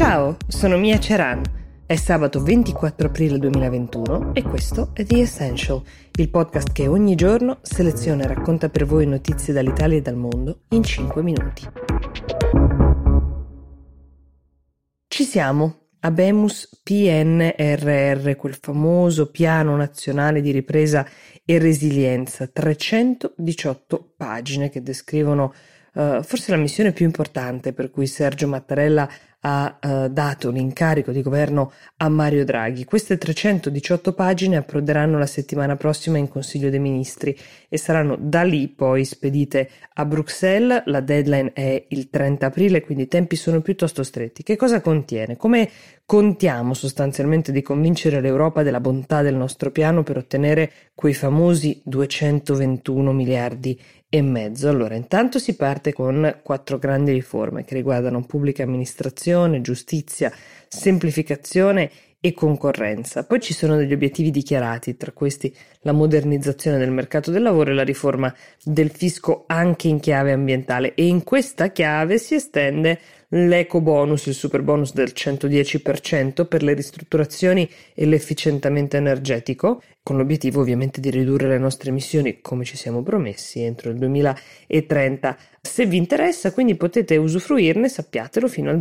Ciao, sono Mia Ceran. È sabato 24 aprile 2021 e questo è The Essential, il podcast che ogni giorno seleziona e racconta per voi notizie dall'Italia e dal mondo in 5 minuti. Ci siamo. Abemus PNRR, quel famoso piano nazionale di ripresa e resilienza, 318 pagine che descrivono uh, forse la missione più importante per cui Sergio Mattarella ha uh, dato l'incarico di governo a Mario Draghi. Queste 318 pagine approderanno la settimana prossima in Consiglio dei Ministri e saranno da lì poi spedite a Bruxelles. La deadline è il 30 aprile, quindi i tempi sono piuttosto stretti. Che cosa contiene? Come contiamo sostanzialmente di convincere l'Europa della bontà del nostro piano per ottenere quei famosi 221 miliardi e mezzo. Allora, intanto si parte con quattro grandi riforme che riguardano pubblica amministrazione, giustizia, semplificazione e concorrenza. Poi ci sono degli obiettivi dichiarati, tra questi la modernizzazione del mercato del lavoro e la riforma del fisco anche in chiave ambientale e in questa chiave si estende l'eco bonus, il super bonus del 110% per le ristrutturazioni e l'efficientamento energetico, con l'obiettivo ovviamente di ridurre le nostre emissioni come ci siamo promessi entro il 2030. Se vi interessa, quindi potete usufruirne, sappiatelo, fino al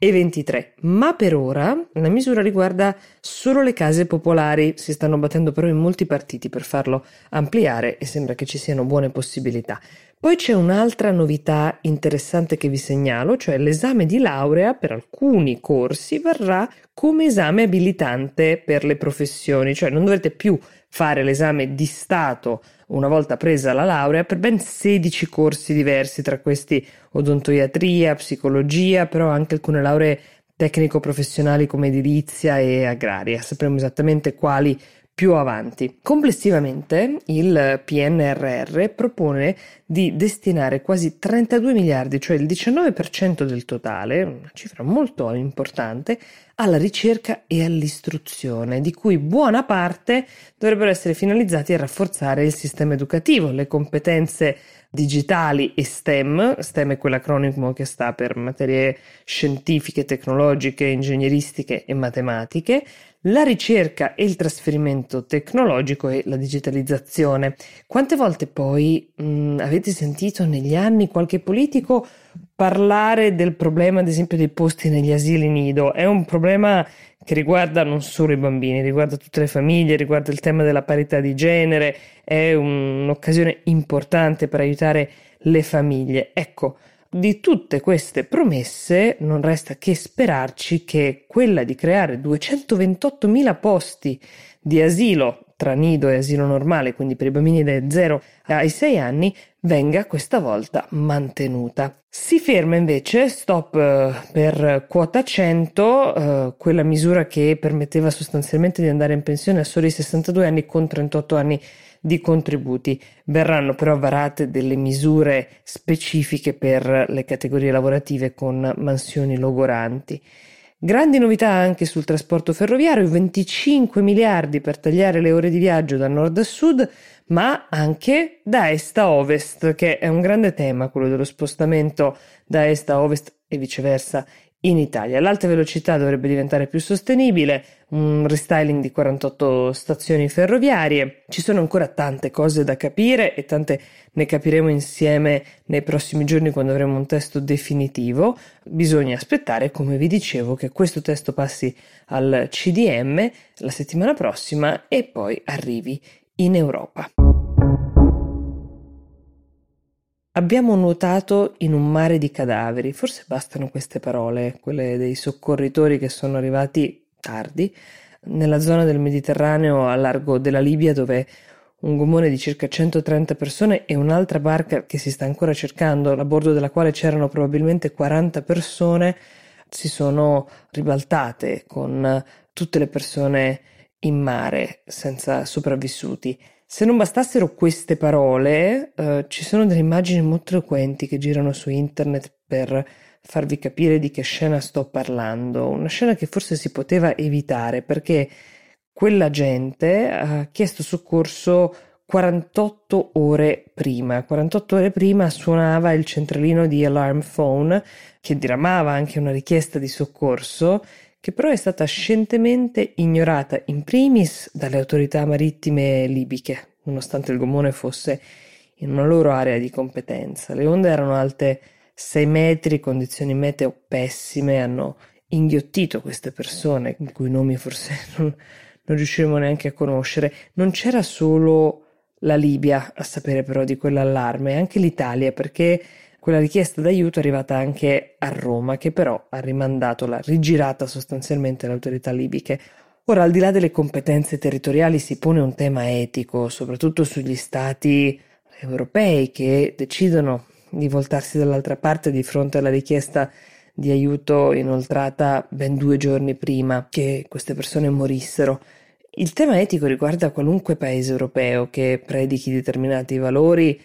2023. Ma per ora la misura riguarda solo le case popolari, si stanno battendo però in molti partiti per farlo ampliare e sembra che ci siano buone possibilità. Poi c'è un'altra novità interessante che vi segnalo, cioè l'esame di laurea per alcuni corsi verrà come esame abilitante per le professioni, cioè non dovrete più fare l'esame di Stato una volta presa la laurea per ben 16 corsi diversi, tra questi odontoiatria, psicologia, però anche alcune lauree tecnico-professionali come edilizia e agraria. Sapremo esattamente quali più avanti. Complessivamente il PNRR propone di destinare quasi 32 miliardi, cioè il 19% del totale, una cifra molto importante, alla ricerca e all'istruzione, di cui buona parte dovrebbero essere finalizzati a rafforzare il sistema educativo, le competenze digitali e STEM, STEM è quell'acronimo che sta per materie scientifiche, tecnologiche, ingegneristiche e matematiche, la ricerca e il trasferimento tecnologico e la digitalizzazione. Quante volte poi mh, mm, avete sentito negli anni qualche politico parlare del problema, ad esempio, dei posti negli asili nido? È un problema che riguarda non solo i bambini, riguarda tutte le famiglie, riguarda il tema della parità di genere, è un'occasione importante per aiutare le famiglie. Ecco, di tutte queste promesse non resta che sperarci che quella di creare 228.000 posti di asilo tra nido e asilo normale, quindi per i bambini dai 0 ai 6 anni, venga questa volta mantenuta. Si ferma invece, stop eh, per quota 100, eh, quella misura che permetteva sostanzialmente di andare in pensione a soli 62 anni con 38 anni di contributi. Verranno però varate delle misure specifiche per le categorie lavorative con mansioni logoranti. Grandi novità anche sul trasporto ferroviario, 25 miliardi per tagliare le ore di viaggio da nord a sud, ma anche da est a ovest, che è un grande tema, quello dello spostamento da est a ovest e viceversa in Italia. L'alta velocità dovrebbe diventare più sostenibile, un restyling di 48 stazioni ferroviarie. Ci sono ancora tante cose da capire e tante ne capiremo insieme nei prossimi giorni quando avremo un testo definitivo. Bisogna aspettare, come vi dicevo, che questo testo passi al CDM la settimana prossima e poi arrivi in Europa. Abbiamo nuotato in un mare di cadaveri, forse bastano queste parole, quelle dei soccorritori che sono arrivati tardi nella zona del Mediterraneo a largo della Libia dove un gommone di circa 130 persone e un'altra barca che si sta ancora cercando, a bordo della quale c'erano probabilmente 40 persone, si sono ribaltate con tutte le persone in mare senza sopravvissuti. Se non bastassero queste parole, eh, ci sono delle immagini molto eloquenti che girano su internet per farvi capire di che scena sto parlando. Una scena che forse si poteva evitare perché quella gente ha chiesto soccorso 48 ore prima. 48 ore prima suonava il centralino di Alarm Phone che diramava anche una richiesta di soccorso che però è stata scientemente ignorata in primis dalle autorità marittime libiche, nonostante il gommone fosse in una loro area di competenza. Le onde erano alte 6 metri, condizioni meteo pessime, hanno inghiottito queste persone, i cui nomi forse non, non riusciremo neanche a conoscere. Non c'era solo la Libia a sapere però di quell'allarme, anche l'Italia, perché quella richiesta d'aiuto è arrivata anche a Roma, che però ha rimandato la rigirata sostanzialmente alle autorità libiche. Ora, al di là delle competenze territoriali, si pone un tema etico, soprattutto sugli stati europei che decidono di voltarsi dall'altra parte di fronte alla richiesta di aiuto inoltrata ben due giorni prima che queste persone morissero. Il tema etico riguarda qualunque paese europeo che predichi determinati valori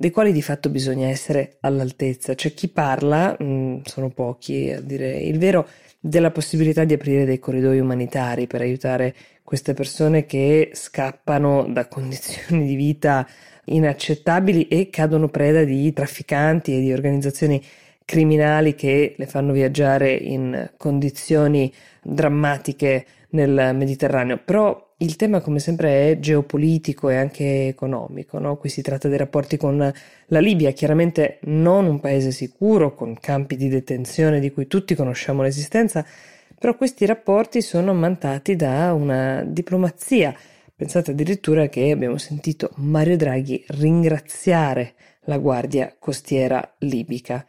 dei quali di fatto bisogna essere all'altezza. C'è chi parla, mh, mm, sono pochi a dire il vero, della possibilità di aprire dei corridoi umanitari per aiutare queste persone che scappano da condizioni di vita inaccettabili e cadono preda di trafficanti e di organizzazioni criminali che le fanno viaggiare in condizioni drammatiche nel Mediterraneo. Però il tema, come sempre, è geopolitico e anche economico. No? Qui si tratta dei rapporti con la Libia, chiaramente non un paese sicuro, con campi di detenzione di cui tutti conosciamo l'esistenza, però questi rapporti sono mantati da una diplomazia. Pensate addirittura che abbiamo sentito Mario Draghi ringraziare la Guardia Costiera libica.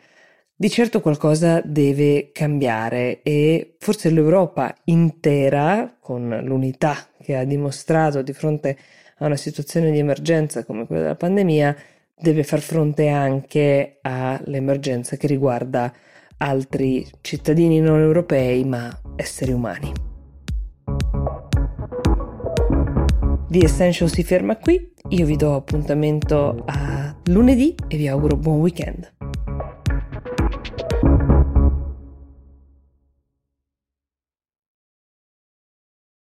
Di certo qualcosa deve cambiare e forse l'Europa intera, con l'unità che ha dimostrato di fronte a una situazione di emergenza come quella della pandemia, deve far fronte anche all'emergenza che riguarda altri cittadini non europei ma esseri umani. The Essential si ferma qui, io vi do appuntamento a lunedì e vi auguro buon weekend.